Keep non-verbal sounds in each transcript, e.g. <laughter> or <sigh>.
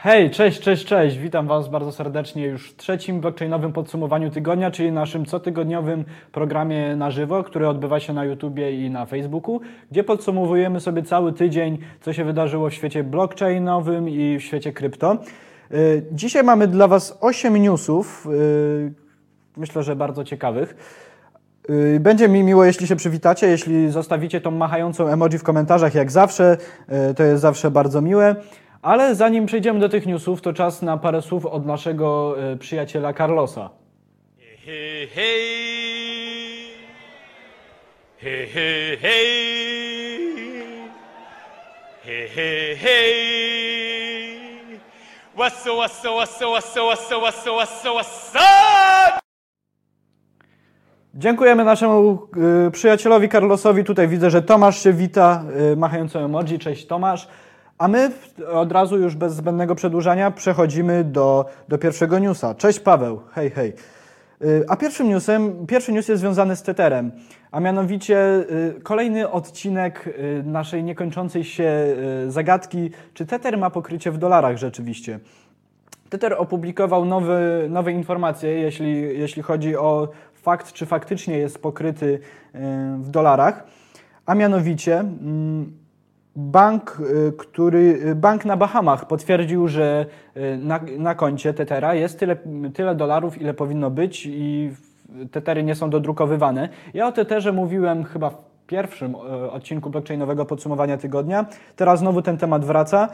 Hej, cześć, cześć, cześć. Witam Was bardzo serdecznie już w trzecim blockchainowym podsumowaniu tygodnia, czyli naszym cotygodniowym programie na żywo, który odbywa się na YouTubie i na Facebooku, gdzie podsumowujemy sobie cały tydzień, co się wydarzyło w świecie blockchainowym i w świecie krypto. Y, Dzisiaj mamy dla Was 8 newsów, y, myślę, że bardzo ciekawych. Y, Będzie mi miło, jeśli się przywitacie, jeśli zostawicie tą machającą emoji w komentarzach, jak zawsze, to jest zawsze bardzo miłe. Ale zanim przejdziemy do tych newsów, to czas na parę słów od naszego y, przyjaciela Carlosa. Hey. Hey, hey, hey. Hey, hey, hey. What's up, what's up, what's up, what's up, what's up, what's up, what's up, what's up? Dziękujemy naszemu y, przyjacielowi Carlosowi. Tutaj widzę, że Tomasz się wita, y, machającą emoji. Cześć Tomasz. A my od razu już bez zbędnego przedłużania przechodzimy do, do pierwszego newsa. Cześć Paweł, hej, hej. Y, A pierwszym newsem, pierwszy news jest związany z Tetherem, a mianowicie y, kolejny odcinek y, naszej niekończącej się zagadki, czy Tether ma pokrycie w dolarach rzeczywiście. Tether opublikował nowy, nowe informacje, jeśli, jeśli chodzi o fakt, czy faktycznie jest pokryty w dolarach, a mianowicie mm, bank, y, który, y, bank na Bahamach potwierdził, że y, na, na koncie Tethera jest tyle, tyle dolarów, ile powinno być i Tethery nie są dodrukowywane. Ja o Tetherze mówiłem chyba w pierwszym odcinku blockchainowego podsumowania tygodnia. Teraz znowu ten temat wraca.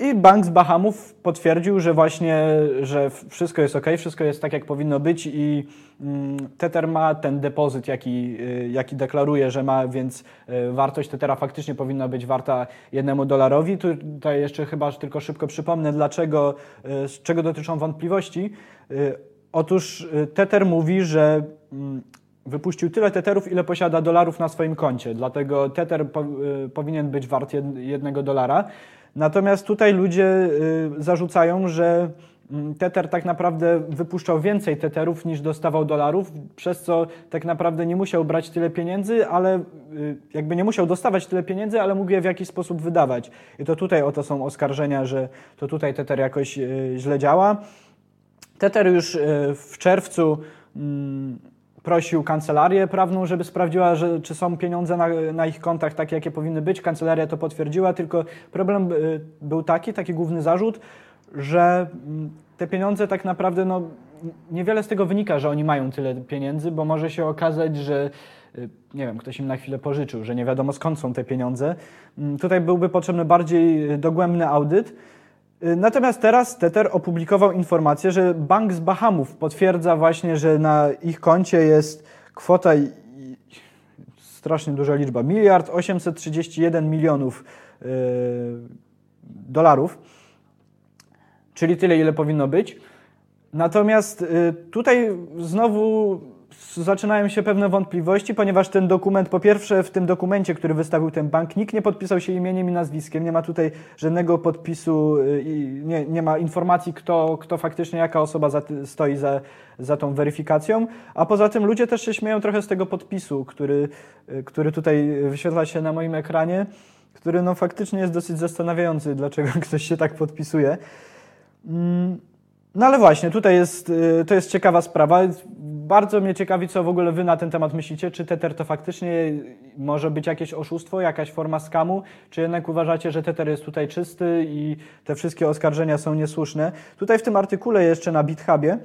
I bank z Bahamów potwierdził, że właśnie, że wszystko jest ok, wszystko jest tak, jak powinno być i mm, Tether ma ten depozyt, jaki, y, jaki deklaruje, że ma, więc y, wartość Tethera faktycznie powinna być warta jednemu dolarowi. Tu- Tutaj jeszcze chyba tylko szybko przypomnę, dlaczego, y, z czego dotyczą wątpliwości. Otóż Tether mówi, że mm, wypuścił tyle Tetherów, ile posiada dolarów na swoim koncie. Dlatego Tether po, y, powinien być wart jed, jednego dolara. Natomiast tutaj ludzie y, zarzucają, że mm, Tether tak naprawdę wypuszczał więcej Tetherów niż dostawał dolarów, przez co tak naprawdę nie musiał brać tyle pieniędzy, ale y, jakby nie musiał dostawać tyle pieniędzy, ale mógł je w jakiś sposób wydawać. I to tutaj o to są oskarżenia, że to tutaj Tether jakoś y, źle działa. Tether już y, w czerwcu mm, prosił kancelarię prawną, żeby sprawdziła, że, czy są pieniądze na, na ich kontach takie, jakie powinny być. Kancelaria to potwierdziła, tylko problem y, był taki, taki główny zarzut, że mm, te pieniądze tak naprawdę, no, niewiele z tego wynika, że oni mają tyle pieniędzy, bo może się okazać, że y, nie wiem, ktoś im na chwilę pożyczył, że nie wiadomo skąd są te pieniądze. Mm, Tutaj byłby potrzebny bardziej y, dogłębny audyt. Y, Natomiast teraz Tether opublikował informację, że bank z Bahamów potwierdza właśnie, że na ich koncie jest kwota strasznie duża liczba, miliard 831 milionów yy, dolarów, czyli tyle, ile powinno być. Natomiast y, tutaj znowu zaczynają się pewne wątpliwości, ponieważ ten dokument, po pierwsze w tym dokumencie, który wystawił ten bank, nikt nie podpisał się imieniem i nazwiskiem, nie ma tutaj żadnego podpisu y, i nie, nie ma informacji, kto, kto faktycznie, jaka osoba za, stoi za, za tą weryfikacją, a poza tym ludzie też się śmieją trochę z tego podpisu, który, y, który tutaj wyświetla się na moim ekranie, który no faktycznie jest dosyć zastanawiający, dlaczego <laughs> ktoś się tak podpisuje. Mm, no ale właśnie, tutaj jest, y, to jest ciekawa sprawa. Bardzo mnie ciekawi, co w ogóle wy na ten temat myślicie. Czy Tether to faktycznie może być jakieś oszustwo, jakaś forma skamu, czy jednak uważacie, że Tether jest tutaj czysty i te wszystkie oskarżenia są niesłuszne? Tutaj w tym artykule jeszcze na BitHubie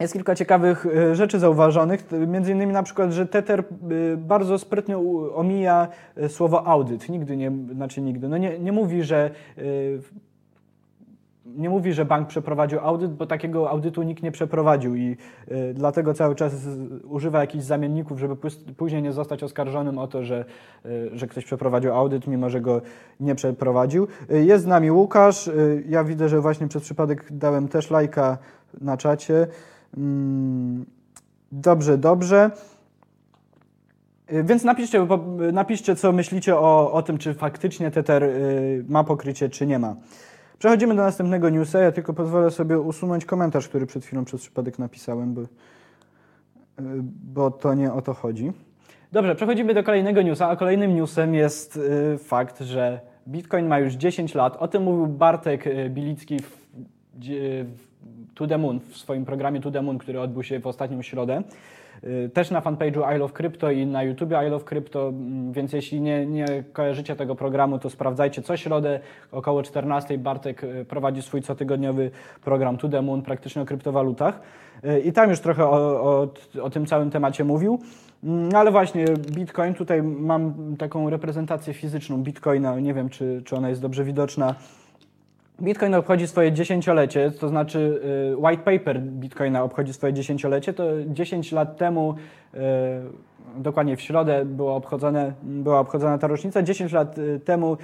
jest kilka ciekawych y, rzeczy zauważonych, między innymi na przykład, że Tether y, bardzo sprytnie omija słowo audyt. Nigdy nie, znaczy nigdy, no nie, nie mówi, że nie mówi, że bank przeprowadził audyt, bo takiego audytu nikt nie przeprowadził i y, dlatego cały czas używa jakichś zamienników, żeby później nie zostać oskarżonym o to, że, y, że ktoś przeprowadził audyt, mimo że go nie przeprowadził. Y, jest z nami Łukasz. Ja widzę, że właśnie przez przypadek dałem też lajka na czacie. Mm, Dobrze, dobrze. Więc napiszcie, napiszcie, co myślicie o, o tym, czy faktycznie Tether ma pokrycie, czy nie ma. Przechodzimy do następnego newsa. Ja tylko pozwolę sobie usunąć komentarz, który przed chwilą przez przypadek napisałem, bo, y, bo to nie o to chodzi. Dobrze, przechodzimy do kolejnego newsa, a kolejnym newsem jest y, fakt, że Bitcoin ma już 10 lat. O tym mówił Bartek e, Bilicki w, w To The Moon, w swoim programie To The Moon, który odbył się w ostatnią środę. E, Też na fanpage'u I Love Crypto i na YouTubie I Love Crypto, mm, więc jeśli nie, nie kojarzycie tego programu, to sprawdzajcie co środę około 14 Bartek e, prowadzi swój cotygodniowy program To The Moon praktycznie o kryptowalutach. E, I tam już trochę o, o, o tym całym temacie mówił. Mm, Ale właśnie Bitcoin, tutaj mam taką reprezentację fizyczną Bitcoina, nie wiem czy, czy ona jest dobrze widoczna. Bitcoin obchodzi swoje dziesięciolecie, to znaczy y, white paper Bitcoina obchodzi swoje dziesięciolecie. To 10 lat temu, y, dokładnie w środę, było obchodzone, była obchodzona ta rocznica. 10 lat y, temu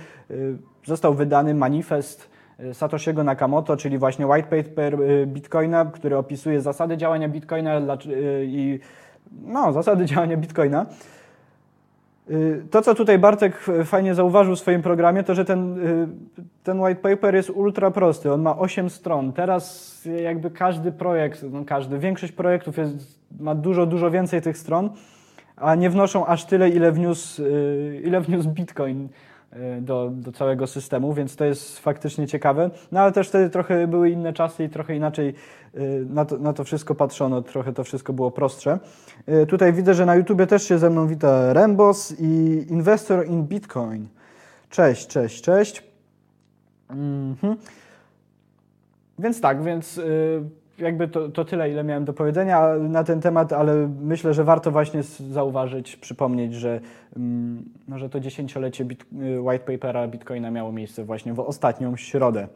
został wydany manifest Satoshiego Nakamoto, czyli właśnie white paper Bitcoina, który opisuje zasady działania Bitcoina i no, zasady działania Bitcoina. Y, To, co tutaj Bartek fajnie zauważył w swoim programie, to że ten, y, ten white paper jest ultra prosty. On ma 8 stron. Teraz jakby każdy projekt, no każdy, większość projektów jest, ma dużo, dużo więcej tych stron, a nie wnoszą aż tyle, ile wniósł, y, ile wniósł Bitcoin do, do całego systemu, więc to jest faktycznie ciekawe. No ale też wtedy trochę były inne czasy i trochę inaczej y, na to, na to wszystko patrzono, trochę to wszystko było prostsze. Y, Tutaj widzę, że na YouTubie też się ze mną wita Rembos i Investor in Bitcoin. Cześć, cześć, cześć. Mhm. Więc tak, więc y, jakby to, to tyle, ile miałem do powiedzenia na ten temat, ale myślę, że warto właśnie zauważyć, przypomnieć, że, mm, no, że to dziesięciolecie bit, y, white papera Bitcoina miało miejsce właśnie w ostatnią środę.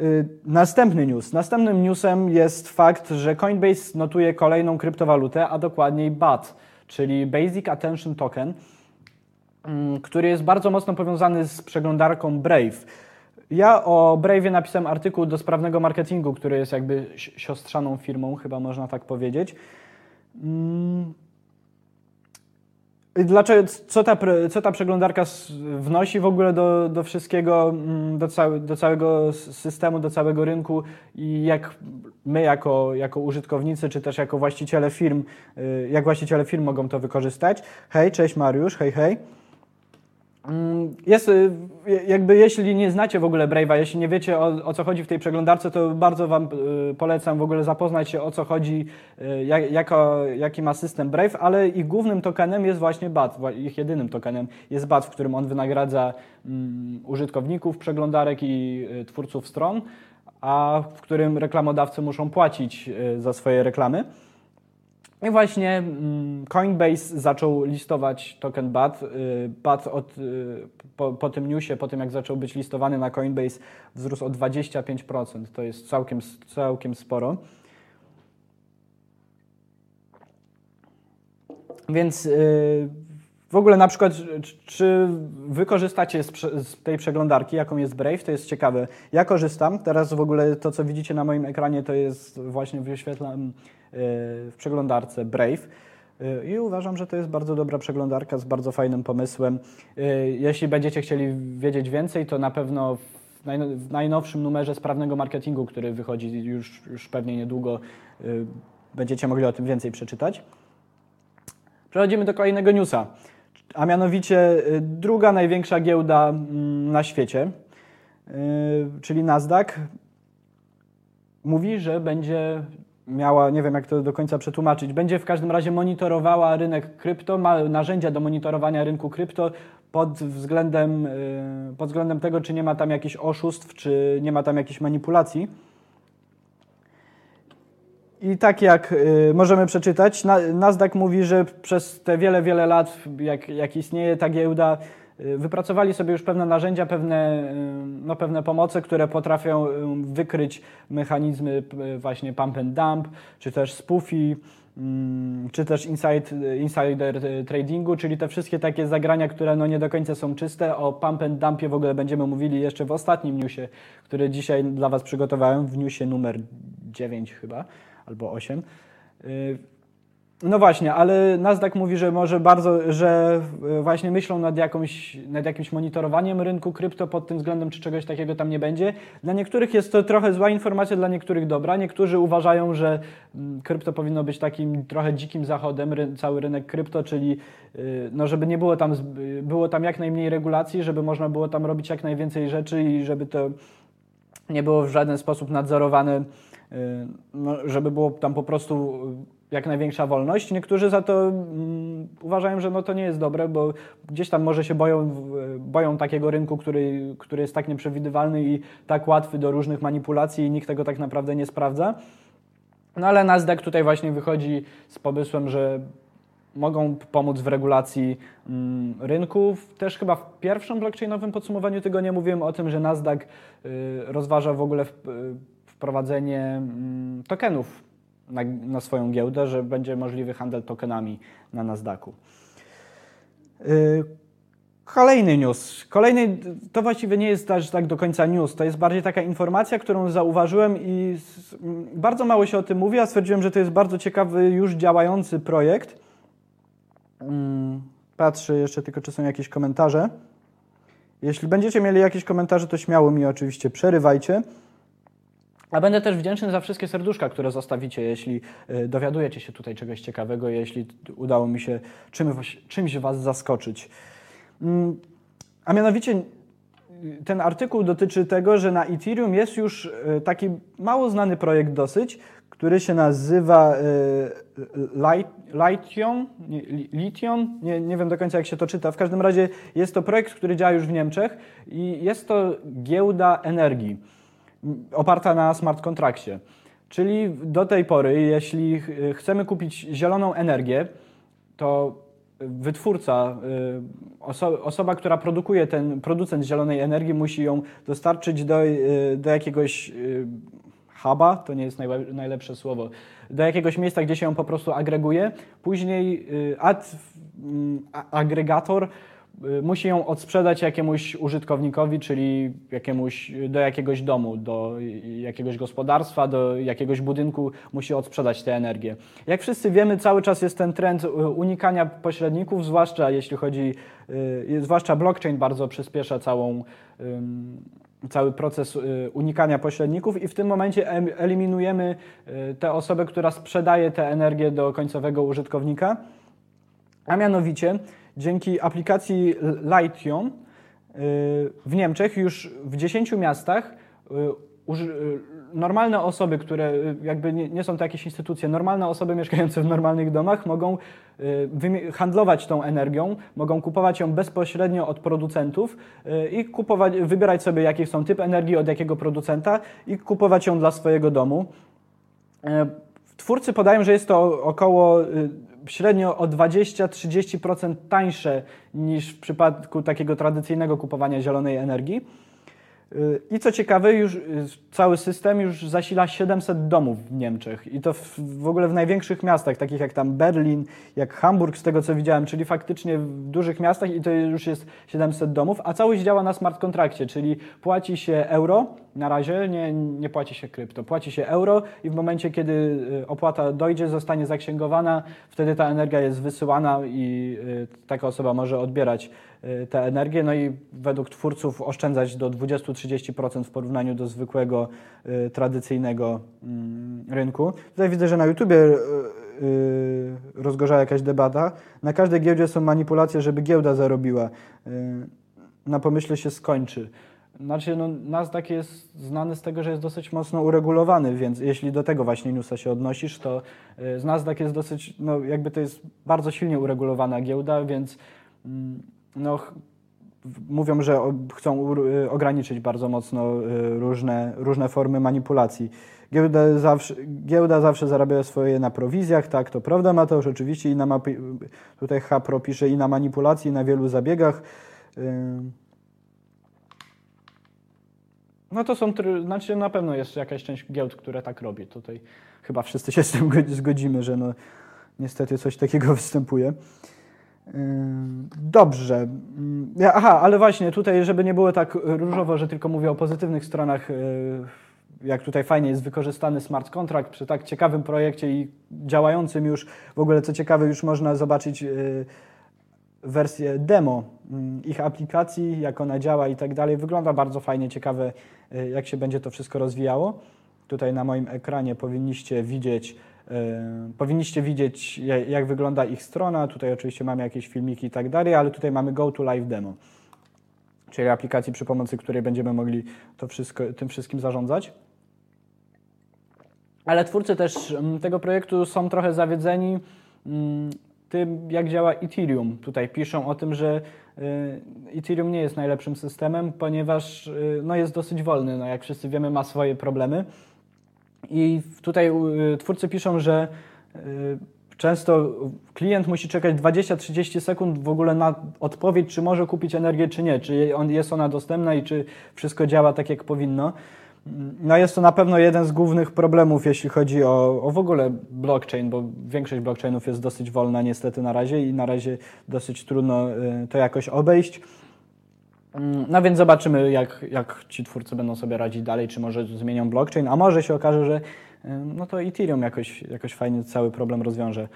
Y, Następny news. Następnym newsem jest fakt, że Coinbase notuje kolejną kryptowalutę, a dokładniej BAT, czyli Basic Attention Token, mm, który jest bardzo mocno powiązany z przeglądarką Brave. Ja o Brave'ie napisałem artykuł do sprawnego marketingu, który jest jakby si- siostrzaną firmą, chyba można tak powiedzieć. Mm. Dlaczego, co ta, co ta przeglądarka wnosi w ogóle do, do wszystkiego, mm, do, do całego systemu, do całego rynku i jak my jako, jako użytkownicy, czy też jako właściciele firm, y, jak właściciele firm mogą to wykorzystać? Hej, cześć Mariusz, hej, hej. Mm, Jest, y, jakby jeśli nie znacie w ogóle Brave'a, jeśli nie wiecie o, o co chodzi w tej przeglądarce, to bardzo Wam y, polecam w ogóle zapoznać się o co chodzi, y, jak, jako, jaki ma system Brave, ale ich głównym tokenem jest właśnie BAT, ich jedynym tokenem jest BAT, w którym on wynagradza mm, użytkowników przeglądarek i twórców stron, a w którym reklamodawcy muszą płacić za swoje reklamy. I właśnie mm, Coinbase zaczął listować token BAT. Y, BAT od, y, po, po tym newsie, po tym jak zaczął być listowany na Coinbase, wzrósł o 25%. To jest całkiem, całkiem sporo. Więc y, w ogóle na przykład, czy- czy wy korzystacie z, tej przeglądarki, jaką jest Brave, to jest ciekawe. Ja korzystam, teraz w ogóle to, co widzicie na moim ekranie, to jest właśnie wyświetlam y, w przeglądarce Brave. Y, I uważam, że to jest bardzo dobra przeglądarka z bardzo fajnym pomysłem. Y, Jeśli będziecie chcieli wiedzieć więcej, to na pewno w najno- w najnowszym numerze sprawnego marketingu, który wychodzi już, już pewnie niedługo, będziecie mogli o tym więcej przeczytać. Przechodzimy do kolejnego newsa, a mianowicie y, druga największa giełda mm, na świecie, y, czyli Nasdaq, mówi, że będzie miała, nie wiem jak to do końca przetłumaczyć, będzie w każdym razie monitorowała rynek krypto, ma narzędzia do monitorowania rynku krypto pod względem, y, pod względem tego, czy nie ma tam jakichś oszustw, czy nie ma tam jakichś manipulacji. I tak jak y, możemy przeczytać, na, Nasdaq mówi, że przez te wiele, wiele lat, jak, jak istnieje ta giełda, y, wypracowali sobie już pewne narzędzia, pewne, y, no, pewne pomoce, które potrafią wykryć mechanizmy właśnie pump and dump, czy też spoofy, mm, czy też inside, insider tradingu, czyli te wszystkie takie zagrania, które no nie do końca są czyste. O pump and dumpie w ogóle będziemy mówili jeszcze w ostatnim newsie, który dzisiaj dla Was przygotowałem, w newsie numer 9 chyba, albo 8. Y, No właśnie, ale Nasdaq mówi, że może bardzo, że e, właśnie myślą nad, jakąś, nad jakimś monitorowaniem rynku krypto pod tym względem, czy czegoś takiego tam nie będzie. Dla niektórych jest to trochę zła informacja, dla niektórych dobra. Niektórzy uważają, że mm, krypto powinno być takim trochę dzikim zachodem, ry, cały rynek krypto, czyli y, no, żeby nie było tam, było tam jak najmniej regulacji, żeby można było tam robić jak najwięcej rzeczy i żeby to nie było w żaden sposób nadzorowane, y, no, żeby było tam po prostu jak największa wolność. Niektórzy za to mm, uważają, że no to nie jest dobre, bo gdzieś tam może się boją, boją takiego rynku, który, który jest tak nieprzewidywalny i tak łatwy do różnych manipulacji i nikt tego tak naprawdę nie sprawdza. No ale Nasdaq tutaj właśnie wychodzi z pomysłem, że mogą pomóc w regulacji mm, rynków. Też chyba w pierwszym blockchainowym podsumowaniu tego nie mówiłem o tym, że Nasdaq y, rozważa w ogóle y, wprowadzenie mm, tokenów na, na, swoją giełdę, że będzie możliwy handel tokenami na Nasdaqu. Y, kolejny news. Kolejny, to właściwie nie jest też tak do końca news, to jest bardziej taka informacja, którą zauważyłem i bardzo mało się o tym mówi, a stwierdziłem, że to jest bardzo ciekawy, już działający projekt. Mm, patrzę jeszcze tylko, czy są jakieś komentarze. Jeśli będziecie mieli jakieś komentarze, to śmiało mi oczywiście przerywajcie. A będę też wdzięczny za wszystkie serduszka, które zostawicie, jeśli y, dowiadujecie się tutaj czegoś ciekawego, jeśli udało mi się czymś Was zaskoczyć. Mm, a mianowicie y, ten artykuł dotyczy tego, że na Ethereum jest już y, taki mało znany projekt dosyć, który się nazywa Lition, Lition, nie, nie wiem do końca jak się to czyta. W każdym razie jest to projekt, który działa już w Niemczech i jest to giełda energii oparta na smart kontrakcie. Czyli do tej pory, jeśli chcemy kupić zieloną energię, to wytwórca, y, oso osoba, która produkuje ten producent zielonej energii, musi ją dostarczyć do, y, do jakiegoś y, huba, to nie jest najlepsze słowo, do jakiegoś miejsca, gdzie się ją po prostu agreguje. Później ad, agregator Y, musi ją odsprzedać jakiemuś użytkownikowi, czyli jakiemuś, do jakiegoś domu, do jakiegoś gospodarstwa, do jakiegoś budynku, musi odsprzedać tę energię. Jak wszyscy wiemy, cały czas jest ten trend unikania pośredników, zwłaszcza jeśli chodzi, y, zwłaszcza blockchain bardzo przyspiesza całą, cały proces y, unikania pośredników i w tym momencie eliminujemy tę osobę, która sprzedaje tę energię do końcowego użytkownika, a mianowicie dzięki aplikacji Lightion y, w Niemczech już w 10 miastach y, y, normalne osoby, które jakby nie, są to jakieś instytucje, normalne osoby mieszkające w normalnych domach mogą handlować tą energią, mogą kupować ją bezpośrednio od producentów i kupować, wybierać sobie jaki są typ energii od jakiego producenta i kupować ją dla swojego domu. Twórcy podają, że jest to około średnio o 20-30% tańsze niż w przypadku takiego tradycyjnego kupowania zielonej energii. I co ciekawe, już y, cały system już zasila 700 domów w Niemczech i to w, w, ogóle w największych miastach, takich jak tam Berlin, jak Hamburg, z tego co widziałem, czyli faktycznie w dużych miastach i to już jest 700 domów, a całość działa na smart kontrakcie, czyli płaci się euro, na razie nie, nie płaci się krypto, płaci się euro i w momencie, kiedy y, opłata dojdzie, zostanie zaksięgowana, wtedy ta energia jest wysyłana i y, taka osoba może odbierać Y, tę energię, no i według twórców oszczędzać do 20-30% w porównaniu do zwykłego, tradycyjnego mm, rynku. Tutaj widzę, że na YouTubie y, rozgorza jakaś debata. Na każdej giełdzie są manipulacje, żeby giełda zarobiła. Na pomyśle się skończy. Znaczy, no, Nasdaq jest znany z tego, że jest dosyć mocno uregulowany, więc jeśli do tego właśnie newsa się odnosisz, to z Nasdaq jest dosyć, no jakby to jest bardzo silnie uregulowana giełda, więc mm, no, mówią, że chcą y, ograniczyć bardzo mocno y, różne, różne formy manipulacji. Giełda zawsze, giełda zawsze zarabia swoje na prowizjach, tak, to prawda Mateusz, oczywiście i na tutaj HAPRO pisze i na manipulacji, i na wielu zabiegach. Y, no to są, znaczy na pewno jest jakaś część giełd, które tak robi. Tutaj chyba wszyscy się z tym zgodzimy, że no, niestety coś takiego <laughs> występuje. Dobrze. Aha, ale właśnie tutaj, żeby nie było tak różowo, że tylko mówię o pozytywnych stronach jak tutaj fajnie jest wykorzystany smart contract przy tak ciekawym projekcie i działającym już, w ogóle co ciekawe, już można zobaczyć y, wersję demo mm, ich aplikacji, jak ona działa i tak dalej. Wygląda bardzo fajnie, ciekawe, y, jak się będzie to wszystko rozwijało. Tutaj na moim ekranie powinniście widzieć, y, powinniście widzieć, jak wygląda ich strona. Tutaj oczywiście mamy jakieś filmiki i tak dalej, ale tutaj mamy Go to Live Demo, czyli aplikacji, przy pomocy której będziemy mogli to wszystko, tym wszystkim zarządzać. Ale twórcy też mm, tego projektu są trochę zawiedzeni mm, tym, jak działa Ethereum. Tutaj piszą o tym, że y, Ethereum nie jest najlepszym systemem, ponieważ y, no, jest dosyć wolny. No, jak wszyscy wiemy, ma swoje problemy. I tutaj y, twórcy piszą, że często klient musi czekać 20-30 sekund w ogóle na odpowiedź, czy może kupić energię, czy nie, czy jest ona dostępna i czy wszystko działa tak, jak powinno. No jest to na pewno jeden z głównych problemów, jeśli chodzi o, o w ogóle blockchain, bo większość blockchainów jest dosyć wolna niestety na razie i na razie dosyć trudno y, to jakoś obejść. Mm, no więc zobaczymy, jak, jak ci twórcy będą sobie radzić dalej, czy może zmienią blockchain, a może się okaże, że y, no to Ethereum jakoś, jakoś fajnie cały problem rozwiąże.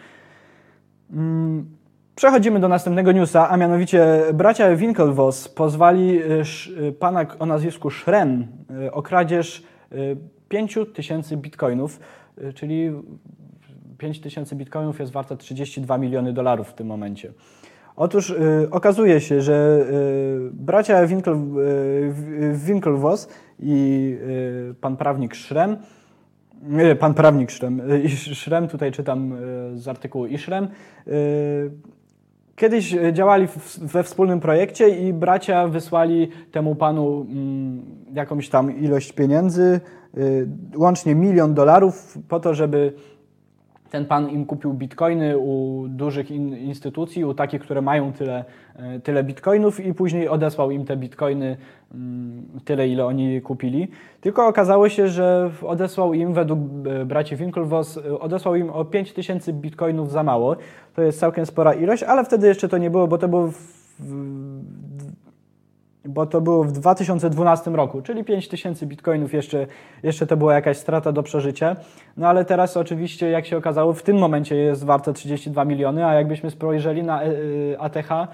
Przechodzimy do następnego newsa, a mianowicie bracia Winklevoss pozwali y, y, pana o nazwisku Schrem y, o kradzież 5 tysięcy bitcoinów, czyli 5 tysięcy bitcoinów jest warte 32 miliony dolarów w tym momencie. Otóż y, okazuje się, że y, bracia Winkle, y, Winklevoss i pan prawnik Schrem, pan prawnik Schrem, Schrem tutaj czytam z artykułu Iszrem, Kiedyś e, działali we wspólnym projekcie i bracia wysłali temu panu mm, jakąś tam ilość pieniędzy, y, łącznie milion dolarów, po to, żeby ten pan im kupił bitcoiny u dużych in, instytucji, u takich, które mają tyle, e, tyle bitcoinów i później odesłał im te bitcoiny mm, tyle, ile oni kupili. Tylko okazało się, że odesłał im, według e, braci Winklevoss, e, odesłał im o 5000 bitcoinów za mało. To jest całkiem spora ilość, ale wtedy jeszcze to nie było, bo to było w, bo to było w 2012 roku, czyli 5000 bitcoinów jeszcze, jeszcze to była jakaś strata do przeżycia. No ale teraz oczywiście, jak się okazało, w tym momencie jest warte 32 miliony, a jakbyśmy spojrzeli na ATH, e,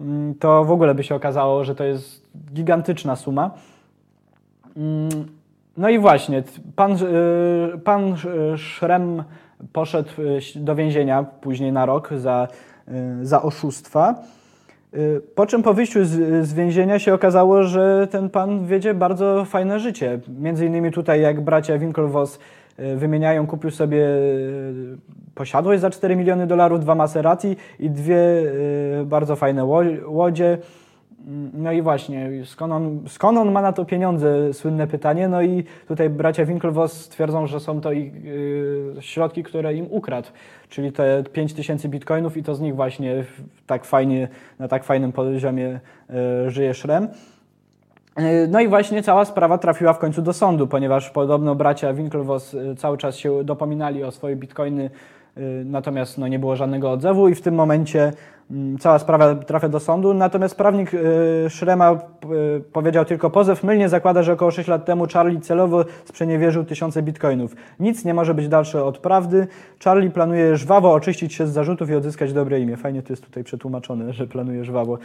mm, to w ogóle by się okazało, że to jest gigantyczna suma. Mm, no i właśnie, pan, e, pan Szrem poszedł e, do więzienia później na rok za, za oszustwa. Y, po czym po wyjściu z, z, więzienia się okazało, że ten pan wiedzie bardzo fajne życie. Między innymi tutaj, jak bracia Winklevoss y, wymieniają, kupił sobie y, posiadłość za 4 miliony dolarów, dwa Maserati i dwie bardzo fajne łodzie. No i właśnie, skąd on, skąd on ma na to pieniądze? Słynne pytanie. No i tutaj bracia Winklevoss twierdzą, że są to ich, yy, środki, które im ukradł, czyli te 5000 bitcoinów i to z nich właśnie tak fajnie, na tak fajnym poziomie yy, żyje Szrem. Y, no i właśnie cała sprawa trafiła w końcu do sądu, ponieważ podobno bracia Winklevoss y, cały czas się dopominali o swoje bitcoiny Y, natomiast no, nie było żadnego odzewu i w tym momencie cała sprawa trafia do sądu. Natomiast prawnik y, Szrema y, powiedział tylko pozew mylnie zakłada, że około 6 lat temu Charlie celowo sprzeniewierzył tysiące bitcoinów. Nic nie może być dalsze od prawdy. Charlie planuje żwawo oczyścić się z zarzutów i odzyskać dobre imię. Fajnie to jest tutaj przetłumaczone, <laughs> że planuje żwawo.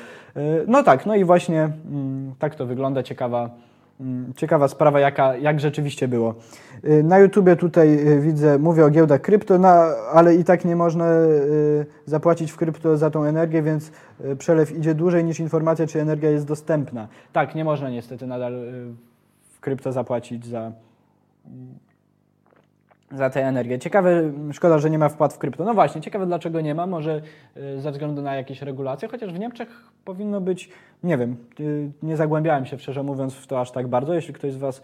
No tak, no i właśnie mm, tak to wygląda. Ciekawa Mm, ciekawa sprawa, jaka, jak rzeczywiście było. Y, na YouTubie tutaj y, widzę, mówię o giełdach krypto, no, ale i tak nie można y, zapłacić w krypto za tą energię, więc przelew idzie dłużej niż informacja, czy energia jest dostępna. Tak, nie można niestety nadal w krypto zapłacić za, za tę energię. Ciekawe, szkoda, że nie ma wpłat w krypto. No właśnie, ciekawe dlaczego nie ma, może y, ze względu na jakieś regulacje, chociaż w Niemczech powinno być, nie wiem, y, nie zagłębiałem się szczerze mówiąc w to aż tak bardzo. Jeśli ktoś z Was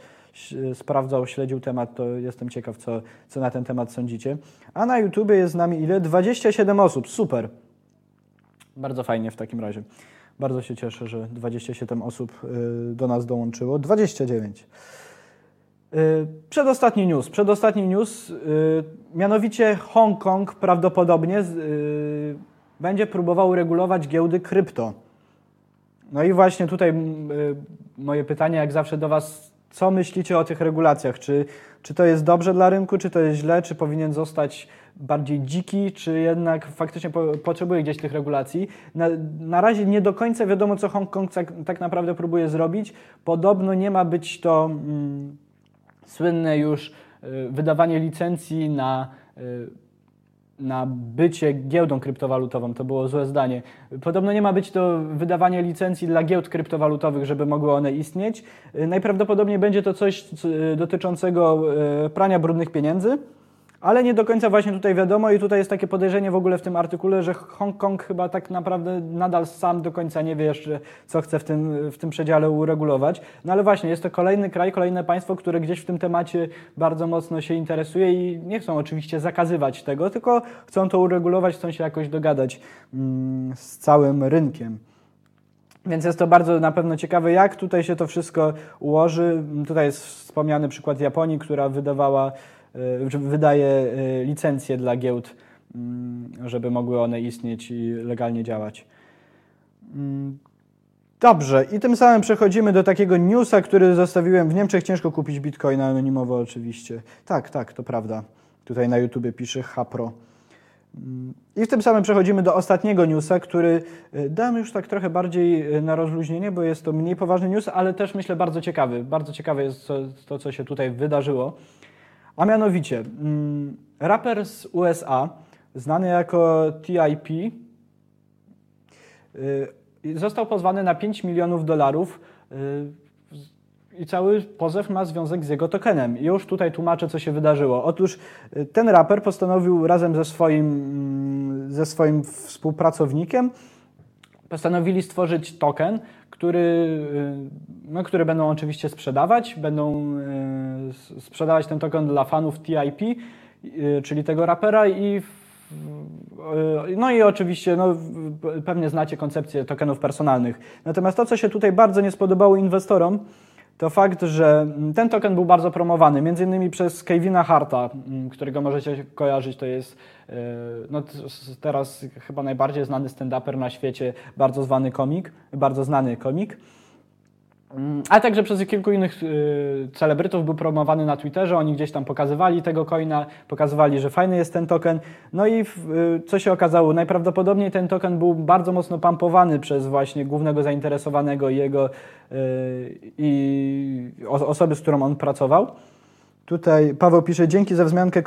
y, sprawdzał, śledził temat, to jestem ciekaw, co, co na ten temat sądzicie. A na YouTubie jest z nami ile? 27 osób, super. Bardzo fajnie w takim razie. Bardzo się cieszę, że 27 osób do nas dołączyło. 29. Y, przedostatni news. Przedostatni news, y, mianowicie Hongkong prawdopodobnie y, będzie próbował regulować giełdy krypto. No i właśnie tutaj moje pytanie, jak zawsze do Was, co myślicie o tych regulacjach? Czy, czy to jest dobrze dla rynku, czy to jest źle, czy powinien zostać bardziej dziki, czy jednak faktycznie po, potrzebuje gdzieś tych regulacji. Na, na razie nie do końca wiadomo, co Hongkong tak, tak naprawdę próbuje zrobić. Podobno nie ma być to mm, słynne już y, wydawanie licencji na y, na bycie giełdą kryptowalutową. To było złe zdanie. Podobno nie ma być to wydawanie licencji dla giełd kryptowalutowych, żeby mogły one istnieć. Y, najprawdopodobniej będzie to coś dotyczącego prania brudnych pieniędzy. Ale nie do końca właśnie tutaj wiadomo i tutaj jest takie podejrzenie w ogóle w tym artykule, że Hongkong chyba tak naprawdę nadal sam do końca nie wie jeszcze, co chce w tym, w tym przedziale uregulować. No ale właśnie, jest to kolejny kraj, kolejne państwo, które gdzieś w tym temacie bardzo mocno się interesuje i nie chcą oczywiście zakazywać tego, tylko chcą to uregulować, chcą się jakoś dogadać mm, z całym rynkiem. Więc jest to bardzo na pewno ciekawe, jak tutaj się to wszystko ułoży. Tutaj jest wspomniany przykład Japonii, która wydawała wydaje y, licencje dla giełd, mm, żeby mogły one istnieć i legalnie działać. Mm, dobrze, i tym samym przechodzimy do takiego newsa, który zostawiłem. W Niemczech ciężko kupić bitcoina anonimowo, oczywiście. Tak, tak, to prawda. Tutaj na YouTube pisze Hapro. Mm, I w tym samym przechodzimy do ostatniego newsa, który y, dam już tak trochę bardziej na rozluźnienie, bo jest to mniej poważny news, ale też myślę bardzo ciekawy. Bardzo ciekawe jest to co się tutaj wydarzyło. A mianowicie, mm, raper z USA, znany jako TIP, y, został pozwany na 5 milionów dolarów y, i cały pozew ma związek z jego tokenem. I już tutaj tłumaczę, co się wydarzyło. Otóż y, ten raper postanowił razem ze swoim, mm, ze swoim współpracownikiem postanowili stworzyć token, który, y, no, które będą oczywiście sprzedawać, będą y, sprzedawać ten token dla fanów TIP, y, czyli tego rapera i no i oczywiście no, pewnie znacie koncepcję tokenów personalnych. Natomiast to, co się tutaj bardzo nie spodobało inwestorom, to fakt, że ten token był bardzo promowany, między innymi przez Kevina Harta, mm, którego możecie kojarzyć, to jest no, teraz chyba najbardziej znany stand-uper na świecie, bardzo zwany komik, bardzo znany komik. Mm, a także przez kilku innych y, celebrytów był promowany na Twitterze, oni gdzieś tam pokazywali tego coina, pokazywali, że fajny jest ten token. No i y, co się okazało? Najprawdopodobniej ten token był bardzo mocno pampowany przez właśnie głównego zainteresowanego jego i osoby, z którą on pracował. Tutaj Paweł pisze, dzięki za wzmiankę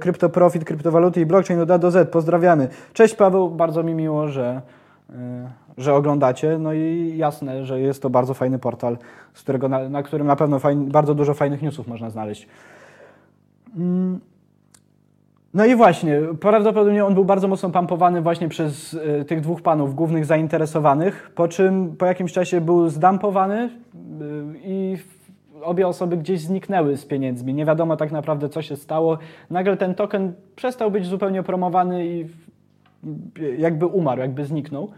kryptoprofit, kryptowaluty i blockchain od A do Z. Pozdrawiamy. Cześć Paweł, bardzo mi miło, że że oglądacie. No i jasne, że jest to bardzo fajny portal, z którego na, na którym na pewno bardzo dużo fajnych newsów można znaleźć. Mm. No i właśnie, prawdopodobnie on był bardzo mocno pampowany właśnie przez y, tych dwóch panów, głównych zainteresowanych, po czym po jakimś czasie był zdampowany y, i obie osoby gdzieś zniknęły z pieniędzmi. Nie wiadomo tak naprawdę, co się stało. Nagle ten token przestał być zupełnie promowany i jakby umarł, jakby zniknął.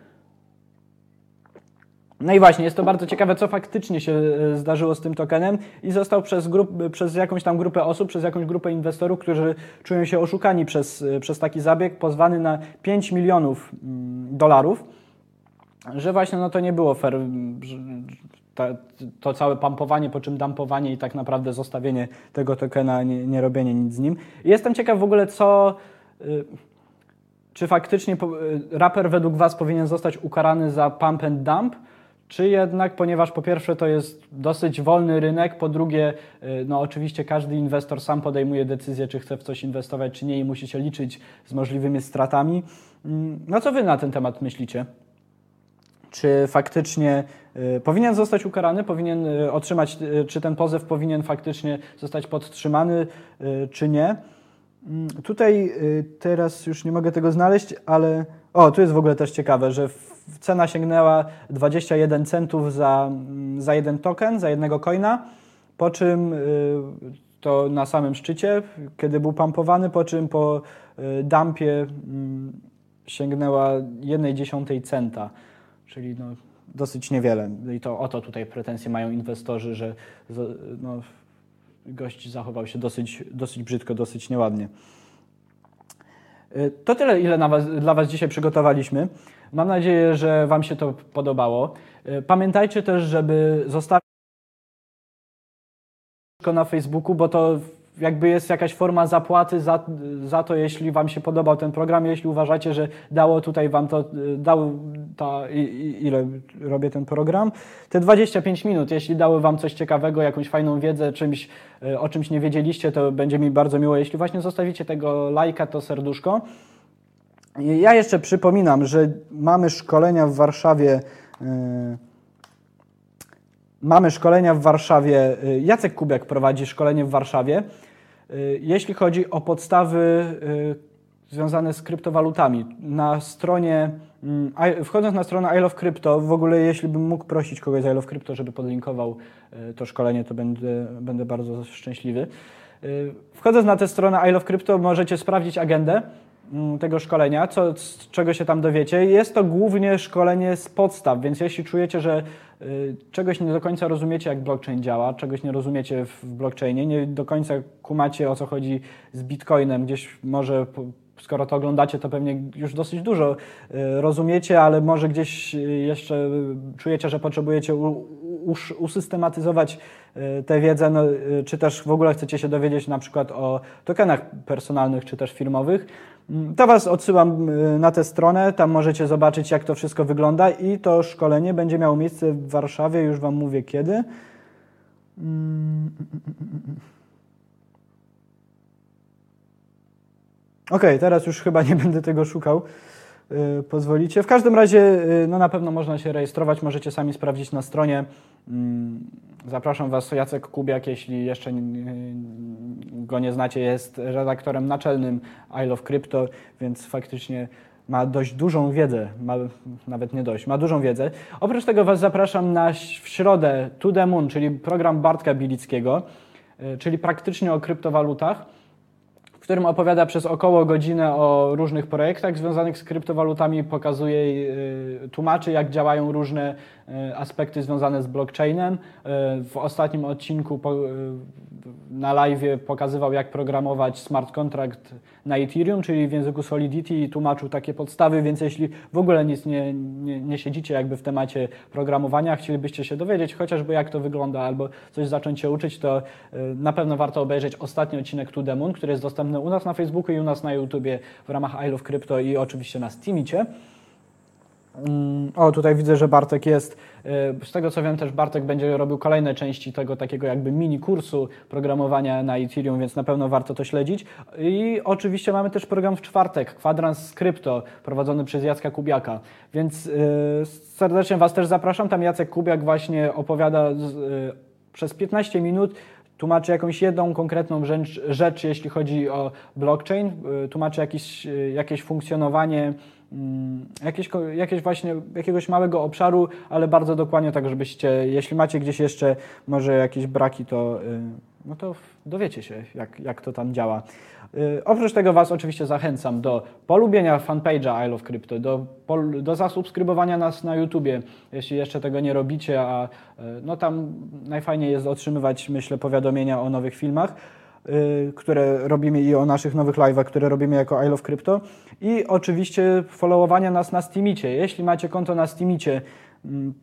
No i właśnie, jest to bardzo ciekawe, co faktycznie się e, zdarzyło z tym tokenem i został przez, grup, przez jakąś tam grupę osób, przez jakąś grupę inwestorów, którzy czują się oszukani przez, e, przez taki zabieg, pozwany na 5 milionów mm, dolarów, że właśnie no to nie było fair, to, całe pampowanie, po czym dumpowanie i tak naprawdę zostawienie tego tokena, nie, nie robienie nic z nim. Jestem ciekaw w ogóle, co... Y, czy faktycznie raper według Was powinien zostać ukarany za pump and dump, czy jednak, ponieważ po pierwsze to jest dosyć wolny rynek, po drugie, y, no oczywiście każdy inwestor sam podejmuje decyzję, czy chce w coś inwestować, czy nie i musi się liczyć z możliwymi stratami. Mm, no co Wy na ten temat myślicie? Czy faktycznie y, powinien zostać ukarany, powinien y, otrzymać, czy ten pozew powinien faktycznie zostać podtrzymany, czy nie? Mm, tutaj teraz już nie mogę tego znaleźć, ale o, tu jest w ogóle też ciekawe, że cena sięgnęła 21 centów za, za jeden token, za jednego coina, po czym to na samym szczycie, kiedy był pumpowany, po czym po dumpie mm, sięgnęła 1,1 centa, czyli no, dosyć niewiele. I to o to tutaj pretensje mają inwestorzy, że no, gość zachował się dosyć, dosyć brzydko, dosyć nieładnie. Y, to tyle, ile was, dla Was dzisiaj przygotowaliśmy. Mam nadzieję, że Wam się to podobało. Y, pamiętajcie też, żeby zostawić na Facebooku, bo to jakby jest jakaś forma zapłaty za, za to, jeśli Wam się podobał ten program, jeśli uważacie, że dało tutaj Wam to, dał ta, ile robię ten program, te 25 minut, jeśli dały Wam coś ciekawego, jakąś fajną wiedzę, czymś, e, o czymś nie wiedzieliście, to będzie mi bardzo miło, jeśli właśnie zostawicie tego lajka, to serduszko. Ja jeszcze przypominam, że mamy szkolenia w Warszawie. Yy, Mamy szkolenia w Warszawie. Y, Jacek Kubiak prowadzi szkolenie w Warszawie. Y, Jeśli chodzi o podstawy y, związane z kryptowalutami, na stronie, mm, wchodząc na stronę I Crypto, w ogóle jeśli bym mógł prosić kogoś z I Crypto, żeby podlinkował y, to szkolenie, to będę, będę bardzo szczęśliwy. Wchodząc na tę stronę I Crypto, możecie sprawdzić agendę tego szkolenia, co, z czego się tam dowiecie. Jest to głównie szkolenie z podstaw, więc jeśli czujecie, że y, czegoś nie do końca rozumiecie, jak blockchain działa, czegoś nie rozumiecie w blockchainie, nie do końca kumacie, o co chodzi z bitcoinem, gdzieś może skoro to oglądacie, to pewnie już dosyć dużo y, rozumiecie, ale może gdzieś y, jeszcze czujecie, że potrzebujecie usystematyzować y, tę wiedzę, no, y, czy też w ogóle chcecie się dowiedzieć na przykład o tokenach personalnych, czy też firmowych, mm, to Was odsyłam y, na tę stronę, tam możecie zobaczyć, jak to wszystko wygląda i to szkolenie będzie miało miejsce w Warszawie, już Wam mówię kiedy. Mm, Okej, teraz już chyba nie będę tego szukał. Yy, pozwolicie. W każdym razie, yy, no na pewno można się rejestrować, możecie sami sprawdzić na stronie. Mm, Zapraszam Was, Jacek Kubiak, jeśli jeszcze go nie znacie, jest redaktorem naczelnym I Love Crypto, więc faktycznie ma dość dużą wiedzę, ma, nawet nie dość, ma dużą wiedzę. Oprócz tego Was zapraszam na w środę To The Moon, czyli program Bartka Bilickiego, yy, czyli praktycznie o kryptowalutach w którym opowiada przez około godzinę o różnych projektach związanych z kryptowalutami, pokazuje, y, tłumaczy, jak działają różne aspekty związane z blockchainem. Y, W ostatnim odcinku y, na live pokazywał, jak programować smart contract na Ethereum, czyli w języku Solidity i tłumaczył takie podstawy, więc jeśli w ogóle nic nie, nie, nie siedzicie jakby w temacie programowania, chcielibyście się dowiedzieć chociażby jak to wygląda albo coś zacząć się uczyć, to na pewno warto obejrzeć ostatni odcinek To The Moon, który jest dostępny u nas na Facebooku i u nas na YouTubie w ramach I Love Crypto i oczywiście na Steamicie. Mm, O, tutaj widzę, że Bartek jest. Y, Z tego co wiem, też Bartek będzie robił kolejne części tego takiego jakby mini kursu programowania na Ethereum, więc na pewno warto to śledzić. I oczywiście mamy też program w czwartek, Kwadrans Krypto, prowadzony przez Jacka Kubiaka. Więc y, serdecznie Was też zapraszam. Tam Jacek Kubiak właśnie opowiada y, przez 15 minut tłumaczy jakąś jedną konkretną rzecz, rzecz jeśli chodzi o blockchain, y, tłumaczy jakieś, y, jakieś funkcjonowanie mm, jakieś, jakieś właśnie jakiegoś małego obszaru, ale bardzo dokładnie tak, żebyście, jeśli macie gdzieś jeszcze może jakieś braki, to, y, no to dowiecie się, jak, jak to tam działa. Y, Oprócz tego Was oczywiście zachęcam do polubienia fanpage'a I Love Crypto, do, pol- do zasubskrybowania nas na YouTubie, jeśli jeszcze tego nie robicie, a y, no tam najfajniej jest otrzymywać, myślę, powiadomienia o nowych filmach, y, które robimy i o naszych nowych live'ach, które robimy jako I Love Crypto i oczywiście followowania nas na Steamicie. Jeśli macie konto na Steamicie, mm,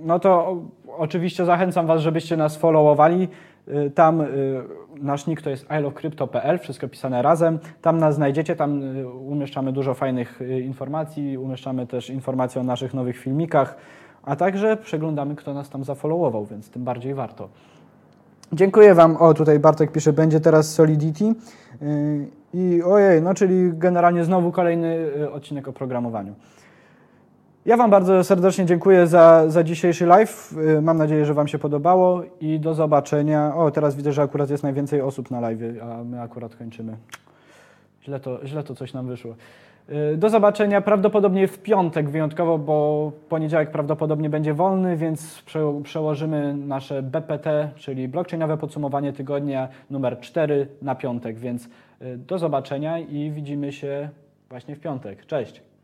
no to oczywiście zachęcam Was, żebyście nas followowali. Y, Tam y, nasz nick to jest ilovecrypto.pl, wszystko pisane razem. Tam nas znajdziecie, tam y, umieszczamy dużo fajnych informacji, umieszczamy też informacje o naszych nowych filmikach, a także przeglądamy, kto nas tam zafollowował, więc tym bardziej warto. Dziękuję Wam. O, tutaj Bartek pisze, będzie teraz Solidity. I ojej, no czyli generalnie znowu kolejny odcinek o programowaniu. Ja Wam bardzo serdecznie dziękuję za, za dzisiejszy live. Yy, Mam nadzieję, że Wam się podobało i do zobaczenia. O, teraz widzę, że akurat jest najwięcej osób na live, a my akurat kończymy. Źle to, źle to coś nam wyszło. Yy, Do zobaczenia prawdopodobnie w piątek wyjątkowo, bo poniedziałek prawdopodobnie będzie wolny, więc prze, przełożymy nasze BPT, czyli blockchainowe podsumowanie tygodnia numer 4 na piątek, więc yy, do zobaczenia i widzimy się właśnie w piątek. Cześć!